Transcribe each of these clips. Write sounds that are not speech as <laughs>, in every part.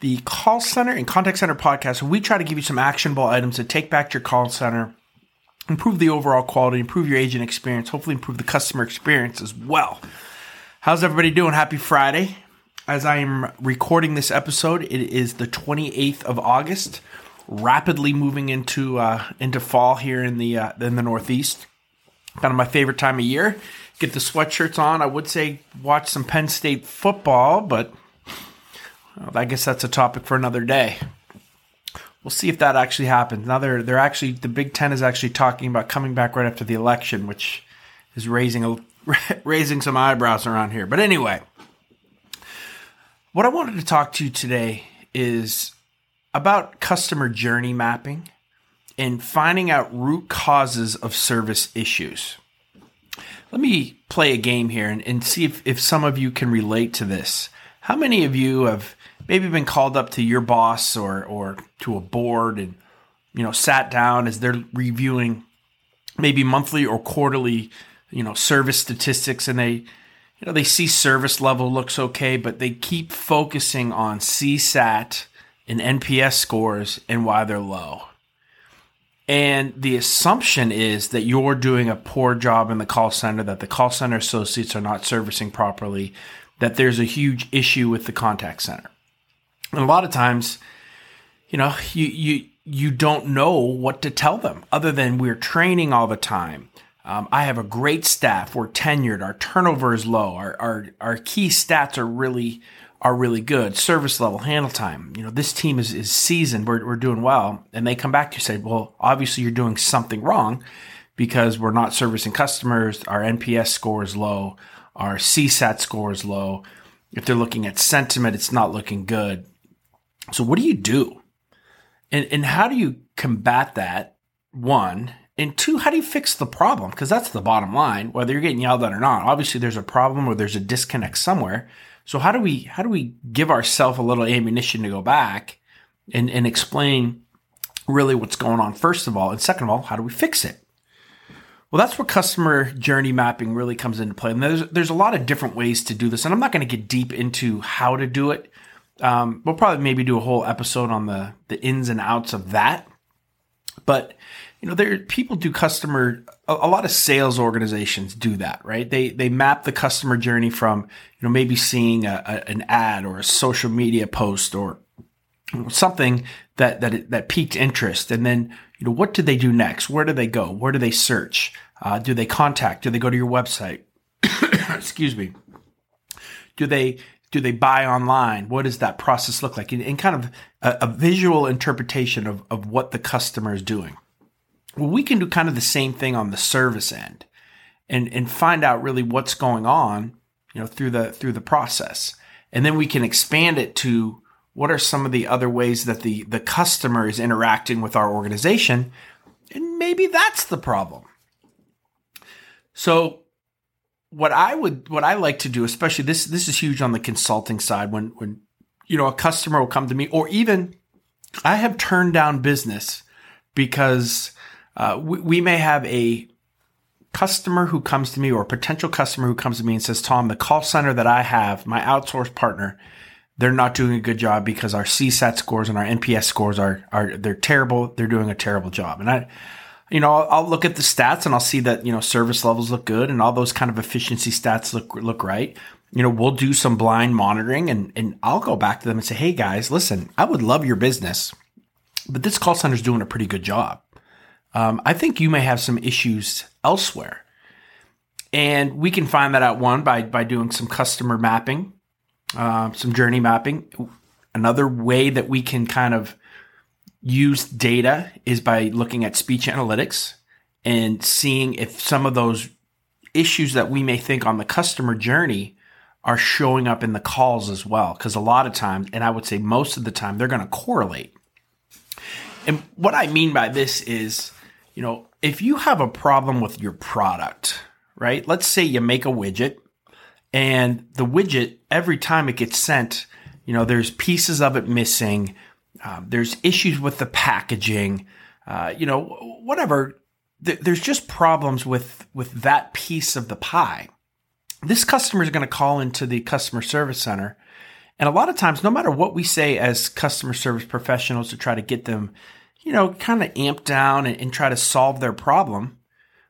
the call center and contact center podcast. We try to give you some actionable items to take back to your call center, improve the overall quality, improve your agent experience, hopefully improve the customer experience as well. How's everybody doing? Happy Friday. As I am recording this episode, it is the 28th of August, rapidly moving into uh, into fall here in the uh, in the Northeast. Kind of my favorite time of year. Get the sweatshirts on. I would say watch some Penn State football, but I guess that's a topic for another day. We'll see if that actually happens. Now they're they're actually the Big Ten is actually talking about coming back right after the election, which is raising a <laughs> raising some eyebrows around here. But anyway, what I wanted to talk to you today is about customer journey mapping and finding out root causes of service issues. Let me play a game here and, and see if, if some of you can relate to this. How many of you have maybe been called up to your boss or or to a board and you know sat down as they're reviewing maybe monthly or quarterly you know service statistics and they you know they see service level looks okay but they keep focusing on CSAT and NPS scores and why they're low. And the assumption is that you're doing a poor job in the call center, that the call center associates are not servicing properly, that there's a huge issue with the contact center. And a lot of times, you know, you you you don't know what to tell them other than we're training all the time. Um, I have a great staff. We're tenured. Our turnover is low. Our, our our key stats are really are really good. Service level, handle time. You know, this team is is seasoned. We're we're doing well, and they come back to you say, well, obviously you're doing something wrong because we're not servicing customers. Our NPS score is low. Our CSAT score is low. If they're looking at sentiment, it's not looking good. So what do you do? And, and how do you combat that? One. And two, how do you fix the problem? Because that's the bottom line, whether you're getting yelled at or not. Obviously there's a problem or there's a disconnect somewhere. So how do we how do we give ourselves a little ammunition to go back and, and explain really what's going on first of all? And second of all, how do we fix it? Well, that's where customer journey mapping really comes into play. And there's there's a lot of different ways to do this. And I'm not going to get deep into how to do it um, we'll probably maybe do a whole episode on the the ins and outs of that. But you know, there people do customer. A, a, lot of sales organizations do that, right? They they map the customer journey from you know maybe seeing a, a, an ad or a social media post or something that that that piqued interest, and then you know what do they do next? Where do they go? Where do they search? Uh, do they contact? Do they go to your website? <coughs> Excuse me. Do they do they buy online? What does that process look like? And, kind of a, a, visual interpretation of, of what the customer is doing. Well, we can do kind of the same thing on the service end and, and find out really what's going on, you know, through the, through the process. And then we can expand it to what are some of the other ways that the, the customer is interacting with our organization. And maybe that's the problem. So what I would what I like to do, especially this this is huge on the consulting side when when you know a customer will come to me or even I have turned down business because uh, we, we may have a customer who comes to me or a potential customer who comes to me and says, Tom, the call center that I have, my outsourced partner, they're not doing a good job because our CSAT scores and our NPS scores are are they're terrible. They're doing a terrible job. And I you know, I'll, I'll, look at the stats and I'll see that, you know, service levels look good and all those kind of efficiency stats look, look right. You know, we'll do some blind monitoring and, and I'll go back to them and say, Hey guys, listen, I would love your business, but this call center is doing a pretty good job. Um, I think you may have some issues elsewhere. And we can find that out one by, by doing some customer mapping, uh, some journey mapping. Another way that we can kind of use data is by looking at speech analytics and seeing if some of those issues that we may think on the customer journey are showing up in the calls as well. Because a lot of times, and I would say most of the time, they're going to correlate. And what I mean by this is, you know, if you have a problem with your product, right? Let's say you make a widget and the widget, every time it gets sent, you know, there's pieces of it missing. Um, there's issues with the packaging, uh, you know, whatever. Th- there's just problems with, with that piece of the pie. This customer is going to call into the customer service center. And a lot of times, no matter what we say as customer service professionals to try to get them, you know, kind of amped down and, and try to solve their problem,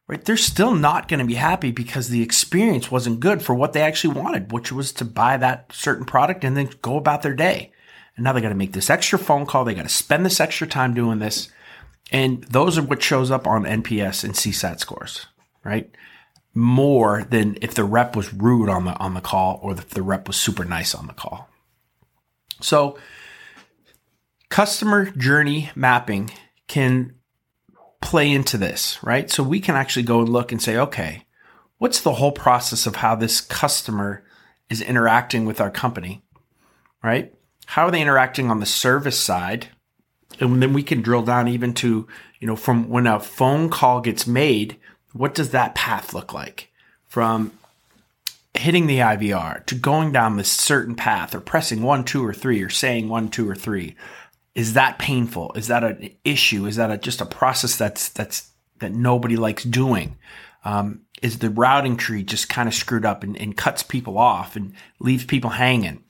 right? They're still not going to be happy because the experience wasn't good for what they actually wanted, which was to buy that certain product and then go about their day. And now they got to make this extra phone call. They got to spend this extra time doing this. And those are what shows up on NPS and CSAT scores, right? More than if the rep was rude on the, on the call or if the rep was super nice on the call. So customer journey mapping can play into this, right? So we can actually go and look and say, okay, what's the whole process of how this customer is interacting with our company, right? How are they interacting on the service side? And then we can drill down even to, you know, from when a phone call gets made, what does that path look like? From hitting the IVR to going down this certain path or pressing one, two, or three or saying one, two, or three is that painful? Is that an issue? Is that a, just a process that's that's that nobody likes doing? Um, is the routing tree just kind of screwed up and, and, cuts people off and leaves people hanging?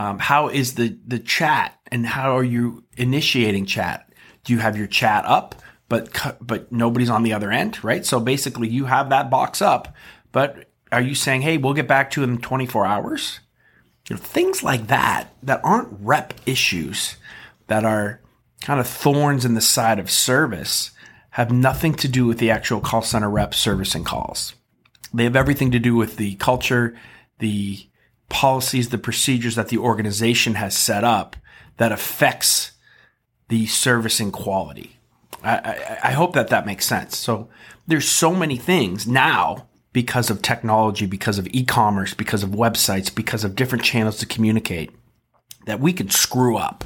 Um, how is the the chat and how are you initiating chat? Do you have your chat up, but but nobody's on the other end, right? So basically, you have that box up, but are you saying, "Hey, we'll get back to in 24 hours"? You know, things like that that aren't rep issues that are kind of thorns in the side of service have nothing to do with the actual call center rep servicing calls. They have everything to do with the culture, the policies, the procedures that the organization has set up that affects the servicing quality. I, I, I, hope that that makes sense. So there's so many things now because of technology, because of e-commerce, because of websites, because of different channels to communicate that we can screw up.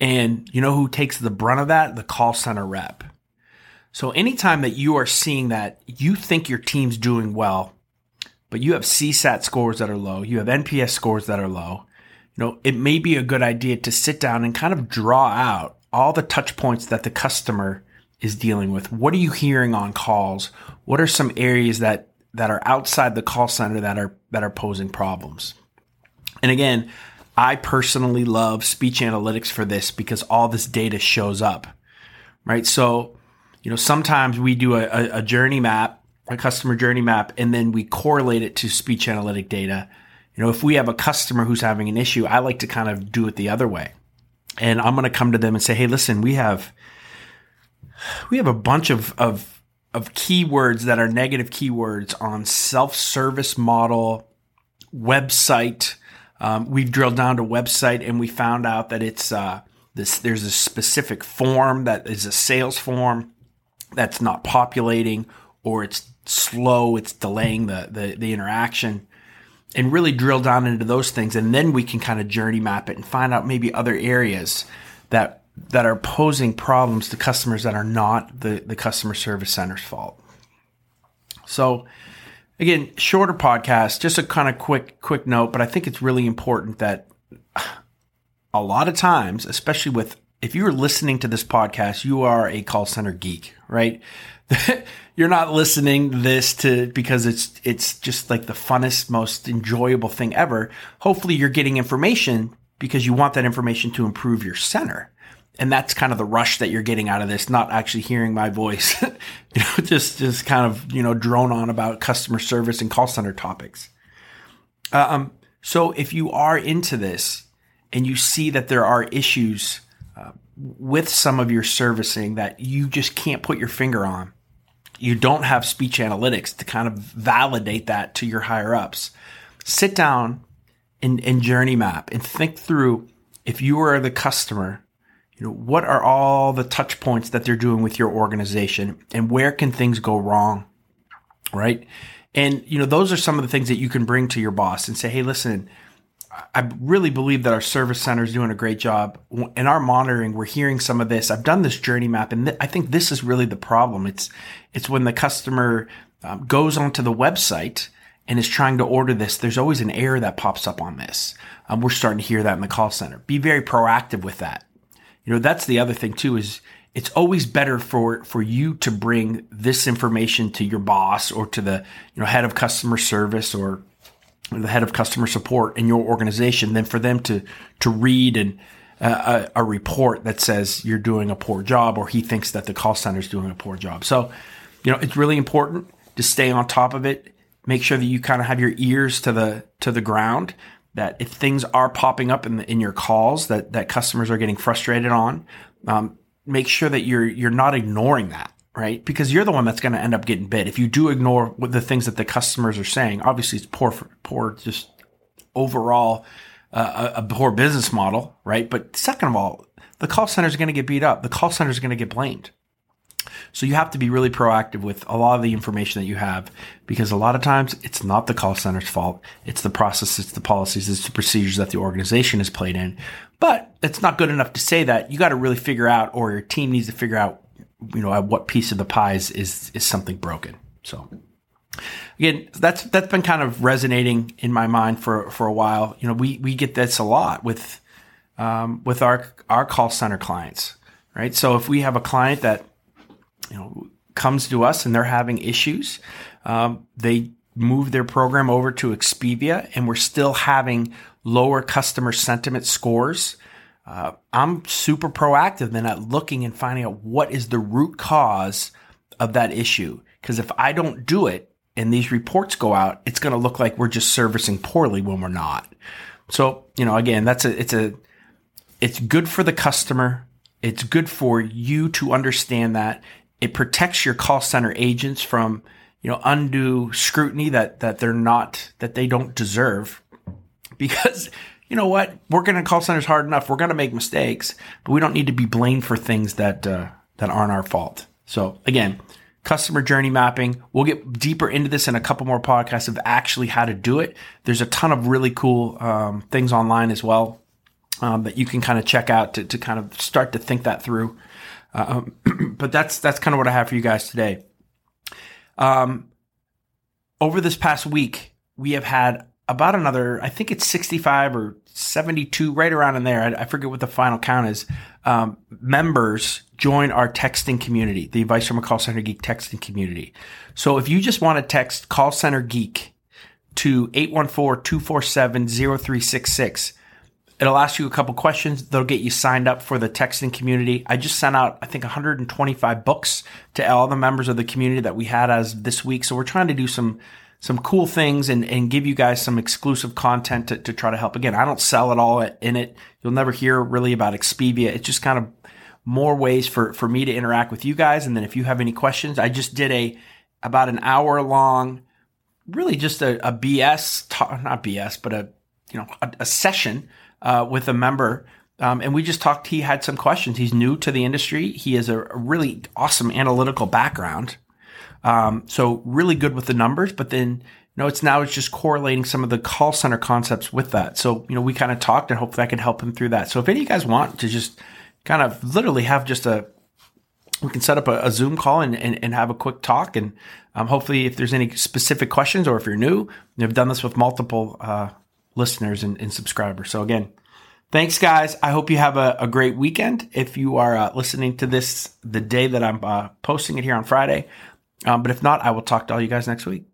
And you know who takes the brunt of that? The call center rep. So anytime that you are seeing that you think your team's doing well, but you have CSAT scores that are low, you have NPS scores that are low, you know, it may be a good idea to sit down and kind of draw out all the touch points that the customer is dealing with. What are you hearing on calls? What are some areas that that are outside the call center that are that are posing problems? And again, I personally love speech analytics for this because all this data shows up, right? So, you know, sometimes we do a, a, journey map, a customer journey map, and then we correlate it to speech analytic data. You know, if we have a customer who's having an issue, I like to kind of do it the other way. And I'm going to come to them and say, Hey, listen, we have, we have a bunch of, of, of keywords that are negative keywords on self-service model, website, um, we've drilled down to website and we found out that it's uh, this. There's a specific form that is a sales form that's not populating, or it's slow. It's delaying the the, the interaction, and really drill down into those things, and then we can kind of journey map it and find out maybe other areas that that are posing problems to customers that are not the the customer service center's fault. So again, shorter podcast, just a kind of quick, quick note, but I think it's really important that a lot of times, especially with, if you're listening to this podcast, you are a call center geek, right? <laughs> you're not listening this to because it's it's just like the funnest, most enjoyable thing ever. Hopefully you're getting information because you want that information to improve your center and that's kind of the rush that you're getting out of this, not actually hearing my voice, <laughs> you know, just, just kind of, you know, drone on about customer service and call center topics. Uh, um, so if you are into this and you see that there are issues with some of your servicing that you just can't put your finger on, you don't have speech analytics to kind of validate that to your higher ups, sit down and, and journey map and think through if you are the customer you know, what are all the touch points that they're doing with your organization and where can things go wrong? Right. And, you know, those are some of the things that you can bring to your boss and say, hey, listen, I really believe that our service center is doing a great job. In our monitoring, we're hearing some of this. I've done this journey map, and th- I think this is really the problem. It's it's when the customer um, goes onto the website and is trying to order this. There's always an error that pops up on this. Um, we're starting to hear that in the call center. Be very proactive with that. You know, that's the other thing too. Is it's always better for for you to bring this information to your boss or to the you know head of customer service or the head of customer support in your organization than for them to to read and uh, a, a, report that says you're doing a poor job or he thinks that the call center is doing a poor job. So, you know, it's really important to stay on top of it. Make sure that you kind of have your ears to the to the ground. That if things are popping up in the, in your calls that that customers are getting frustrated on, um, make sure that you're you're not ignoring that right? Because you're the one that's going to end up getting bid. If you do ignore the things that the customers are saying, obviously it's poor, for, poor, just overall uh, a, a poor business model, right? But second of all, the call center is going to get beat up. The call center is going to get blamed. So you have to be really proactive with a lot of the information that you have because a lot of times it's not the call center's fault. It's the process, it's the policies, it's the procedures that the organization has played in. But it's not good enough to say that. You got to really figure out or your team needs to figure out you know, at what piece of the pie is, is, something broken. So again, that's, that's been kind of resonating in my mind for, for a while. You know, we, we get this a lot with, um, with our, our call center clients, right? So if we have a client that, you know, comes to us and they're having issues, um, they move their program over to Expivia and we're still having lower customer sentiment scores uh, I'm super proactive then at looking and finding out what is the root cause of that issue. Because if I don't do it and these reports go out, it's going to look like we're just servicing poorly when we're not. So, you know, again, that's a, it's a, it's good for the customer. It's good for you to understand that it protects your call center agents from, you know, undue scrutiny that, that they're not, that they don't deserve <laughs> because you know what? Working in call centers hard enough. We're going to make mistakes, but we don't need to be blamed for things that uh, that aren't our fault. So again, customer journey mapping. We'll get deeper into this in a couple more podcasts of actually how to do it. There's a ton of really cool um, things online as well um, that you can kind of check out to, to kind of start to think that through. Um, <clears throat> but that's that's kind of what I have for you guys today. Um, over this past week, we have had about another, I think it's 65 or 72, right around in there. I, I forget what the final count is. Um, members join our texting community, the Advice from a Call Center Geek texting community. So if you just want to text Call Center Geek to 814-247-0366, it'll ask you a couple questions. They'll get you signed up for the texting community. I just sent out, I think, 125 books to all the members of the community that we had as this week. So we're trying to do some some cool things and, and give you guys some exclusive content to, to try to help. Again, I don't sell it all in it. You'll never hear really about Expivia. It's just kind of more ways for, for me to interact with you guys. And then if you have any questions, I just did a about an hour long, really just a, a BS, talk, not BS, but a, you know, a, a session, uh, with a member. Um, and we just talked, he had some questions. He's new to the industry. He has a, a really awesome analytical background. Um, so really good with the numbers, but then you know, it's now it's just correlating some of the call center concepts with that. So, you know, we kind of talked and hopefully I can help him through that. So if any of you guys want to just kind of literally have just a, we can set up a, a Zoom call and, and, and, have a quick talk. And um, hopefully if there's any specific questions or if you're new, you've done this with multiple uh, listeners and, and, subscribers. So again, thanks guys. I hope you have a, a great weekend. If you are uh, listening to this the day that I'm uh, posting it here on Friday, um, but if not, I will talk to all you guys next week.